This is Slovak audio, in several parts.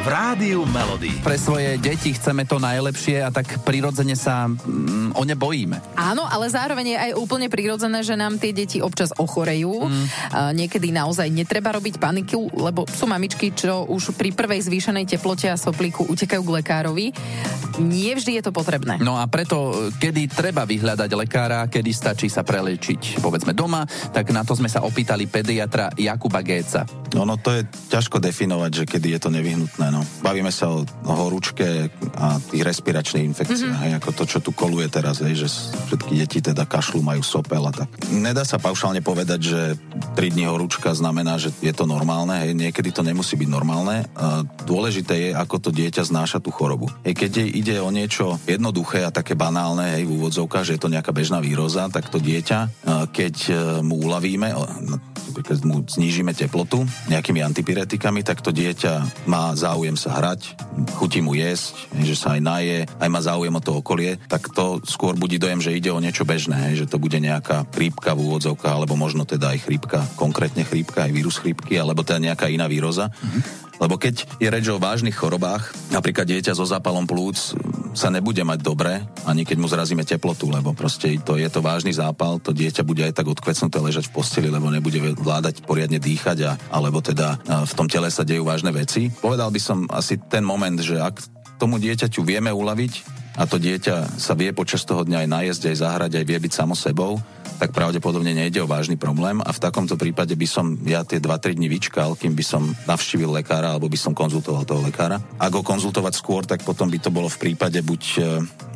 V rádiu Melody. Pre svoje deti chceme to najlepšie a tak prirodzene sa mm, o ne bojíme. Áno, ale zároveň je aj úplne prirodzené, že nám tie deti občas ochorejú. Mm. A niekedy naozaj netreba robiť paniku, lebo sú mamičky, čo už pri prvej zvýšenej teplote a soplíku utekajú k lekárovi. Nie vždy je to potrebné. No a preto, kedy treba vyhľadať lekára, kedy stačí sa prelečiť, povedzme doma, tak na to sme sa opýtali pediatra Jakuba Géca. No, no to je ťažko definovať, že kedy je to nevyhnutné. No. Bavíme sa o, horúčke a tých respiračných infekciách, mm-hmm. hej, ako to, čo tu koluje teraz, hej, že všetky deti teda kašľú, majú sopel a tak. Nedá sa paušálne povedať, že 3 dní horúčka znamená, že je to normálne, hej, niekedy to nemusí byť normálne. Dôležité je, ako to dieťa znáša tú chorobu. Hej, keď ide o niečo jednoduché a také banálne, hej, v úvodzovkách, že je to nejaká bežná výroza, tak to dieťa, keď e, mu uľavíme, keď mu znížime teplotu nejakými antipiretikami, tak to dieťa má záujem sa hrať, chutí mu jesť, že sa aj naje, aj má záujem o to okolie, tak to skôr budí dojem, že ide o niečo bežné, že to bude nejaká chrípka v úvodzovkách, alebo možno teda aj chrípka, konkrétne chrípka, aj vírus chrípky, alebo teda nejaká iná výroza. Mm-hmm. Lebo keď je reč o vážnych chorobách, napríklad dieťa so zápalom plúc sa nebude mať dobre, ani keď mu zrazíme teplotu, lebo proste to je to vážny zápal, to dieťa bude aj tak odkvecnuté ležať v posteli, lebo nebude vládať poriadne dýchať, a, alebo teda v tom tele sa dejú vážne veci. Povedal by som asi ten moment, že ak tomu dieťaťu vieme uľaviť a to dieťa sa vie počas toho dňa aj najesť, aj zahrať, aj vie byť samo sebou, tak pravdepodobne nejde o vážny problém a v takomto prípade by som ja tie 2-3 dní vyčkal, kým by som navštívil lekára alebo by som konzultoval toho lekára. Ak ho konzultovať skôr, tak potom by to bolo v prípade buď e,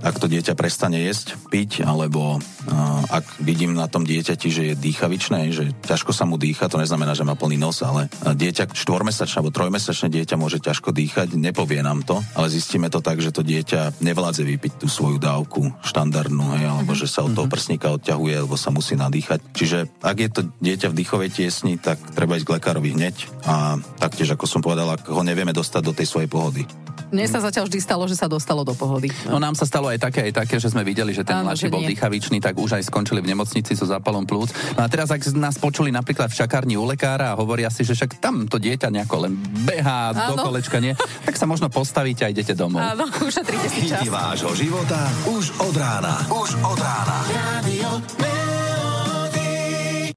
ak to dieťa prestane jesť, piť, alebo uh, ak vidím na tom dieťati, že je dýchavičné, že ťažko sa mu dýcha, to neznamená, že má plný nos, ale dieťa štvormesačné alebo trojmesačné dieťa môže ťažko dýchať, nepovie nám to, ale zistíme to tak, že to dieťa nevládze vypiť tú svoju dávku štandardnú, hej, alebo mm-hmm. že sa od toho mhm. prsníka odťahuje, alebo sa musí nadýchať. Čiže ak je to dieťa v dýchovej tiesni, tak treba ísť k lekárovi hneď a taktiež, ako som povedal, ak ho nevieme dostať do tej svojej pohody. Mne sa zatiaľ vždy stalo, že sa dostalo do pohody. No nám sa stalo aj také, aj také, že sme videli, že ten mladší bol dýchavičný, tak už aj skončili v nemocnici so zápalom plúc. No a teraz, ak nás počuli napríklad v čakárni u lekára a hovoria si, že však tam to dieťa nejako len behá Áno. do kolečka, nie, tak sa možno postavíte a idete domov. Áno, ušetrite si čas. vášho života už od rána. Už od rána. Radio